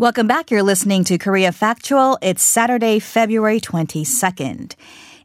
Welcome back. You're listening to Korea Factual. It's Saturday, February 22nd.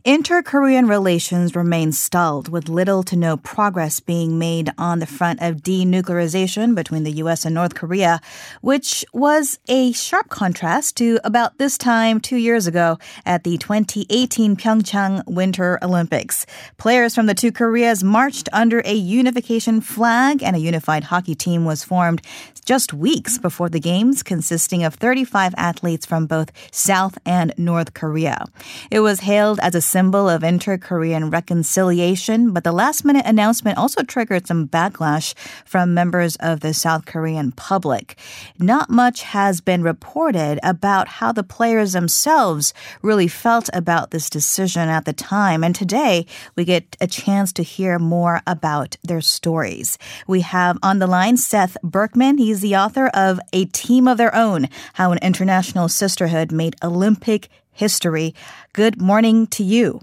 Inter Korean relations remain stalled with little to no progress being made on the front of denuclearization between the U.S. and North Korea, which was a sharp contrast to about this time two years ago at the 2018 Pyeongchang Winter Olympics. Players from the two Koreas marched under a unification flag and a unified hockey team was formed just weeks before the Games, consisting of 35 athletes from both South and North Korea. It was hailed as a symbol of inter Korean reconciliation, but the last minute announcement also triggered some backlash from members of the South Korean public. Not much has been reported about how the players themselves really felt about this decision at the time, and today we get a chance to hear more about their stories. We have on the line Seth Berkman. He's the author of A Team of Their Own How an International Sisterhood Made Olympic History. Good morning to you.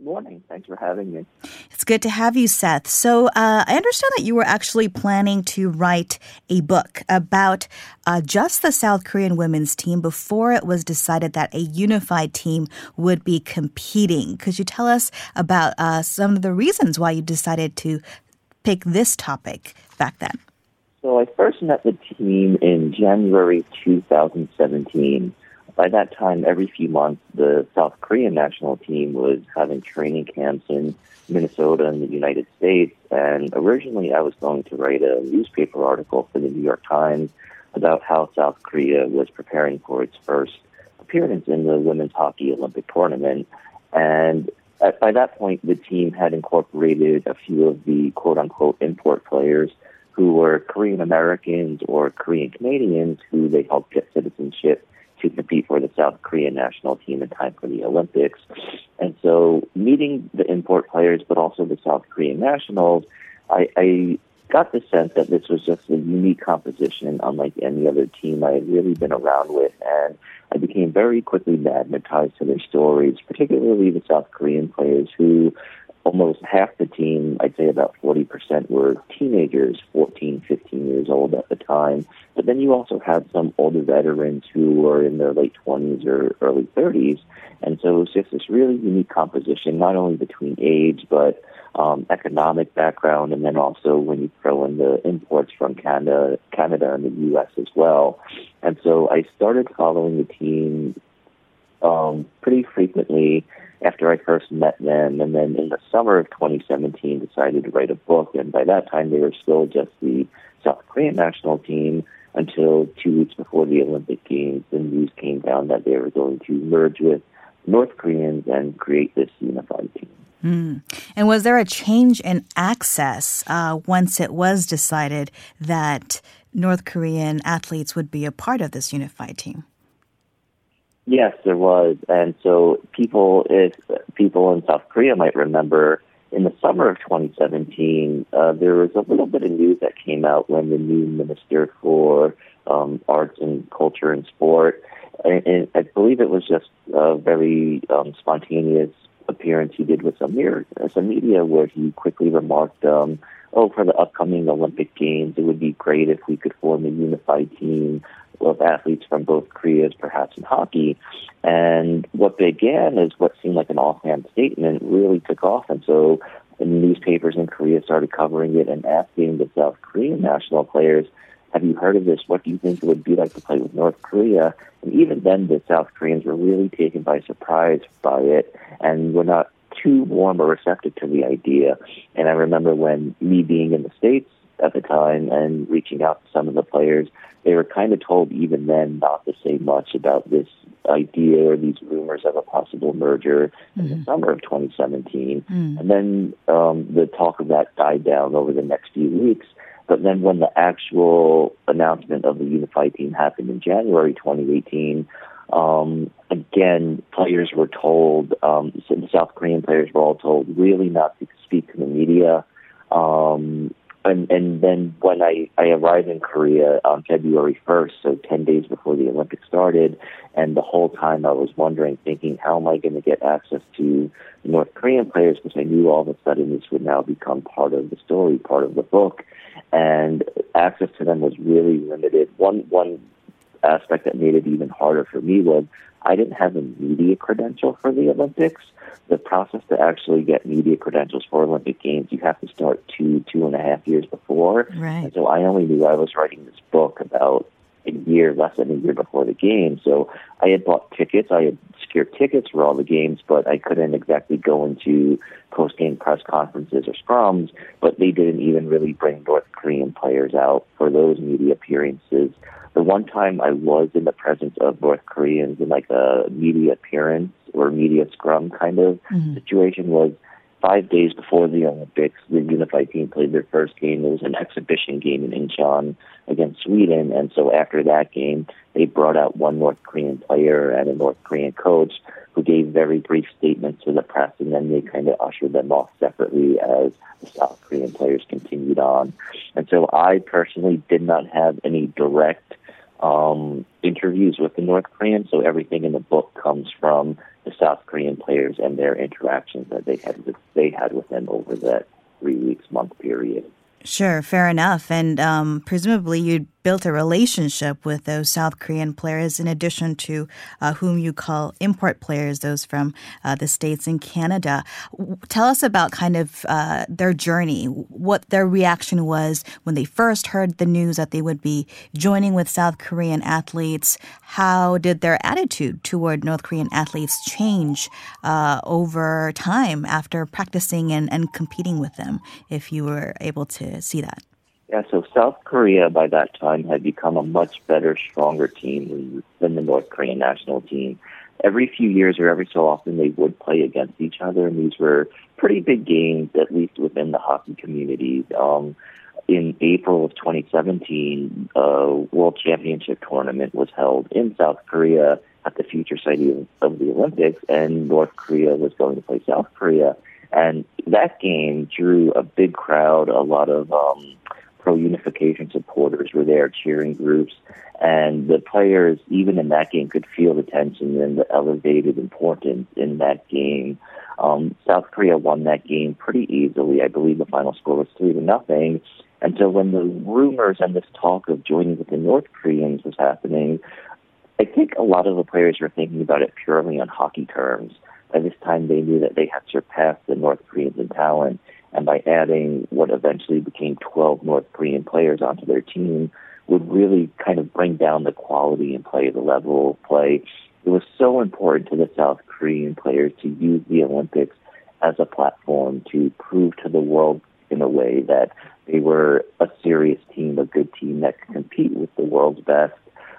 Morning. Thanks for having me. It's good to have you, Seth. So, uh, I understand that you were actually planning to write a book about uh, just the South Korean women's team before it was decided that a unified team would be competing. Could you tell us about uh, some of the reasons why you decided to pick this topic back then? So, I first met the team in January 2017 by that time, every few months, the South Korean national team was having training camps in Minnesota and the United States. And originally, I was going to write a newspaper article for the New York Times about how South Korea was preparing for its first appearance in the women's hockey Olympic tournament. And at, by that point, the team had incorporated a few of the quote unquote import players who were Korean Americans or Korean Canadians who they helped get citizenship to compete for the South Korean national team in time for the Olympics. And so meeting the import players, but also the South Korean nationals, I, I got the sense that this was just a unique composition, unlike any other team I had really been around with. And I became very quickly magnetized to their stories, particularly the South Korean players who almost half the team, I'd say about 40%, were teenagers, 14, 15 years old at the time. But then you also had some older veterans who were in their late 20s or early 30s. And so it was just this really unique composition, not only between age, but um, economic background, and then also when you throw in the imports from Canada, Canada and the U.S. as well. And so I started following the team um, pretty frequently after I first met them, and then in the summer of 2017 decided to write a book. And by that time, they were still just the South Korean national team until two weeks before the Olympic Games. The news came down that they were going to merge with North Koreans and create this unified team. Mm. And was there a change in access uh, once it was decided that North Korean athletes would be a part of this unified team? Yes, there was, and so people, if people in South Korea might remember, in the summer of 2017, uh, there was a little bit of news that came out when the new minister for um, arts and culture and sport, and, and I believe it was just a very um, spontaneous appearance he did with some, some media where he quickly remarked, um, "Oh, for the upcoming Olympic Games, it would be great if we could form a unified team of athletes from both Koreas, perhaps in hockey. And what began as what seemed like an offhand statement really took off. And so the newspapers in Korea started covering it and asking the South Korean national players, have you heard of this? What do you think it would be like to play with North Korea? And even then, the South Koreans were really taken by surprise by it and were not too warm or receptive to the idea. And I remember when me being in the States at the time and reaching out to some of the players, they were kind of told even then not to say much about this idea or these rumors of a possible merger mm-hmm. in the mm-hmm. summer of 2017. Mm. And then um, the talk of that died down over the next few weeks. But then when the actual announcement of the unified team happened in January 2018, um, again, players were told, um, South Korean players were all told really not to speak to the media. Um, and and then when I I arrived in Korea on February 1st, so 10 days before the Olympics started, and the whole time I was wondering, thinking, how am I going to get access to North Korean players? Because I knew all of a sudden this would now become part of the story, part of the book, and access to them was really limited. One one aspect that made it even harder for me was I didn't have a media credential for the Olympics. The process to actually get media credentials for Olympic Games, you have to start two, two and a half years before. Right. And so I only knew I was writing this book about a year, less than a year before the game. So I had bought tickets. I had secured tickets for all the games, but I couldn't exactly go into post game press conferences or scrums. But they didn't even really bring North Korean players out for those media appearances. The one time I was in the presence of North Koreans in like a media appearance or media scrum kind of mm-hmm. situation was five days before the Olympics, the unified team played their first game. It was an exhibition game in Incheon against Sweden, and so after that game, they brought out one North Korean player and a North Korean coach who gave very brief statements to the press, and then they kind of ushered them off separately as the South Korean players continued on. And so I personally did not have any direct um, interviews with the North Koreans, so everything in the book comes from the South Korean players and their interactions that they had with they had with them over that three weeks month period. Sure, fair enough. And um, presumably you built a relationship with those South Korean players in addition to uh, whom you call import players, those from uh, the States and Canada. Tell us about kind of uh, their journey, what their reaction was when they first heard the news that they would be joining with South Korean athletes. How did their attitude toward North Korean athletes change uh, over time after practicing and, and competing with them, if you were able to see that? Yeah, so South Korea by that time had become a much better, stronger team than the North Korean national team. Every few years or every so often, they would play against each other, and these were pretty big games, at least within the hockey community. Um, in April of 2017, a World Championship tournament was held in South Korea at the future site of, of the Olympics, and North Korea was going to play South Korea. And that game drew a big crowd, a lot of um, pro unification supporters were there, cheering groups, and the players, even in that game, could feel the tension and the elevated importance in that game. Um, South Korea won that game pretty easily. I believe the final score was three to nothing. And so when the rumors and this talk of joining with the North Koreans was happening, I think a lot of the players were thinking about it purely on hockey terms. By this time, they knew that they had surpassed the North Koreans in talent, and by adding what eventually became 12 North Korean players onto their team, would really kind of bring down the quality and play, the level of play. It was so important to the South Korean players to use the Olympics as a platform to prove to the world in a way that they were a serious team, a good team that could compete with the world's best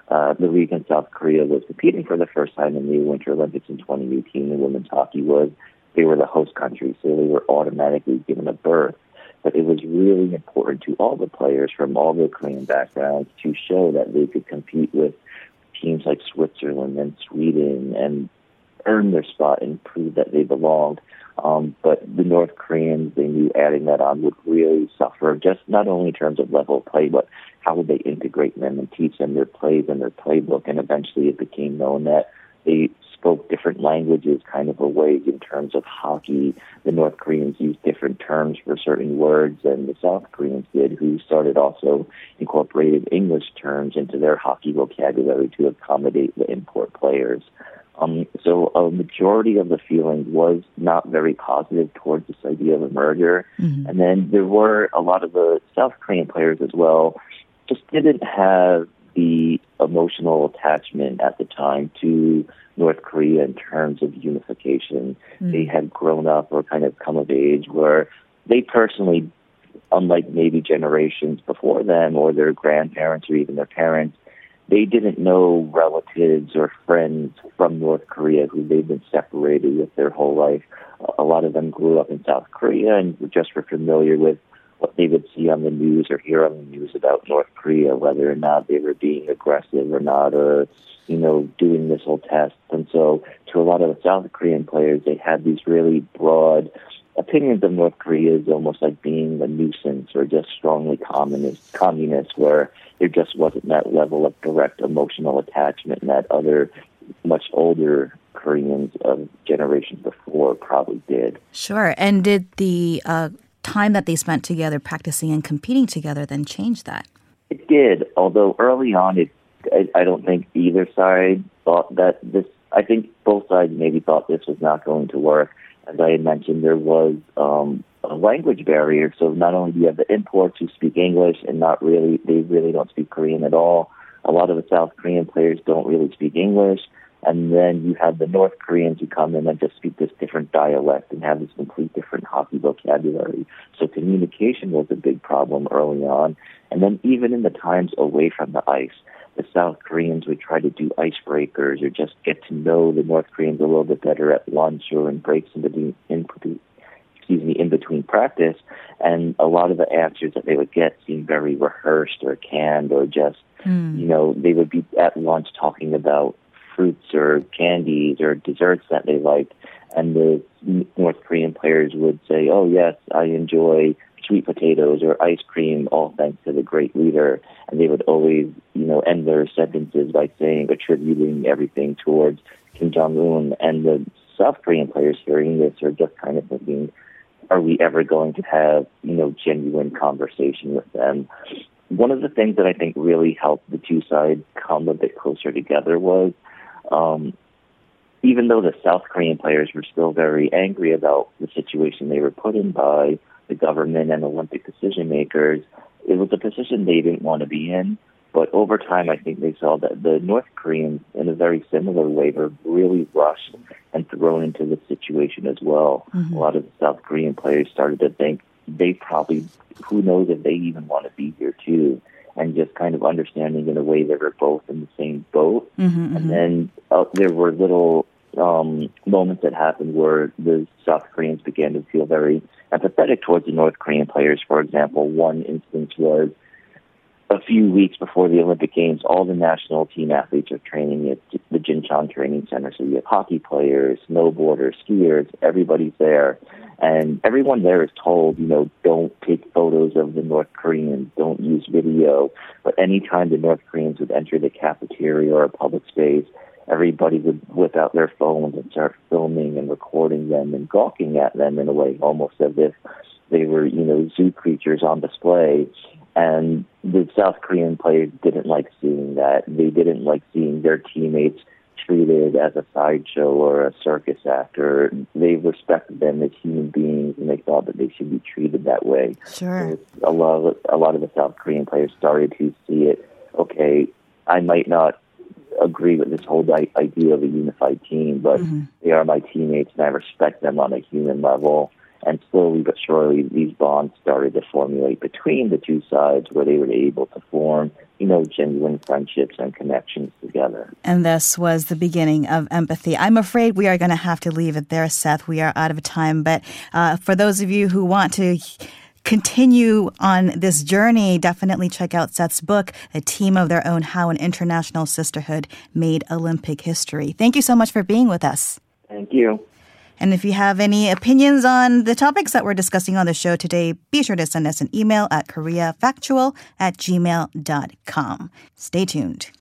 uh, the league in South Korea was competing for the first time in the Winter Olympics in 2018. The women's hockey was they were the host country, so they were automatically given a berth. But it was really important to all the players from all the Korean backgrounds to show that they could compete with teams like Switzerland and Sweden and earn their spot and prove that they belonged. Um, but the North Koreans, they knew adding that on would really suffer, just not only in terms of level of play, but how would they integrate them and teach them their plays and their playbook. And eventually it became known that they spoke different languages kind of a way in terms of hockey. The North Koreans used different terms for certain words than the South Koreans did, who started also incorporated English terms into their hockey vocabulary to accommodate the import players. Um, so a majority of the feeling was not very positive towards this idea of a merger. Mm-hmm. And then there were a lot of the South Korean players as well just didn't have the emotional attachment at the time to North Korea in terms of unification. Mm-hmm. They had grown up or kind of come of age where they personally, unlike maybe generations before them or their grandparents or even their parents, they didn't know relatives or friends from North Korea who they've been separated with their whole life. A lot of them grew up in South Korea and just were familiar with what they would see on the news or hear on the news about North Korea, whether or not they were being aggressive or not, or you know, doing missile tests. And so, to a lot of the South Korean players, they had these really broad opinions of North Korea is almost like being a nuisance or just strongly communist, communist, where there just wasn't that level of direct emotional attachment that other much older Koreans of generations before probably did. Sure. And did the uh, time that they spent together practicing and competing together then change that? It did, although early on it I, I don't think either side thought that this. I think both sides maybe thought this was not going to work. As I had mentioned, there was um, a language barrier. So not only do you have the imports who speak English and not really, they really don't speak Korean at all. A lot of the South Korean players don't really speak English. And then you have the North Koreans who come in and just speak this different dialect and have this complete different hockey vocabulary. So communication was a big problem early on. And then even in the times away from the ice, the South Koreans would try to do icebreakers or just get to know the North Koreans a little bit better at lunch or in breaks in between, in, excuse me, in between practice. And a lot of the answers that they would get seemed very rehearsed or canned or just, mm. you know, they would be at lunch talking about fruits or candies or desserts that they liked. And the North Korean players would say, oh, yes, I enjoy sweet potatoes or ice cream, all thanks to the great leader. And they would always, you know, end their sentences by saying, attributing everything towards Kim Jong Un. And the South Korean players hearing this are just kind of thinking, are we ever going to have, you know, genuine conversation with them? One of the things that I think really helped the two sides come a bit closer together was, um, even though the South Korean players were still very angry about the situation they were put in by the government and Olympic decision makers, it was a position they didn't want to be in. But over time, I think they saw that the North Koreans, in a very similar way, were really rushed and thrown into the situation as well. Mm-hmm. A lot of the South Korean players started to think they probably, who knows if they even want to be here too, and just kind of understanding in a way that were both in the same boat. Mm-hmm, and mm-hmm. then uh, there were little um, moments that happened where the South Koreans began to feel very empathetic towards the North Korean players. For example, one instance was a few weeks before the Olympic Games, all the national team athletes are training at the Jincheon Training Center. So you have hockey players, snowboarders, skiers, everybody's there. And everyone there is told, you know, don't take photos of the North Koreans, don't use video. But anytime the North Koreans would enter the cafeteria or a public space, everybody would whip out their phones and start filming and recording them and gawking at them in a way almost as if they were, you know, zoo creatures on display. And the South Korean players didn't like seeing that. They didn't like seeing their teammates treated as a sideshow or a circus actor. They respected them as human beings, and they thought that they should be treated that way. Sure. a lot of a lot of the South Korean players started to see it. Okay, I might not agree with this whole idea of a unified team, but mm-hmm. they are my teammates, and I respect them on a human level. And slowly but surely, these bonds started to formulate between the two sides where they were able to form, you know, genuine friendships and connections together. And this was the beginning of empathy. I'm afraid we are going to have to leave it there, Seth. We are out of time. But uh, for those of you who want to continue on this journey, definitely check out Seth's book, A Team of Their Own How an International Sisterhood Made Olympic History. Thank you so much for being with us. Thank you. And if you have any opinions on the topics that we're discussing on the show today, be sure to send us an email at koreafactual at gmail.com. Stay tuned.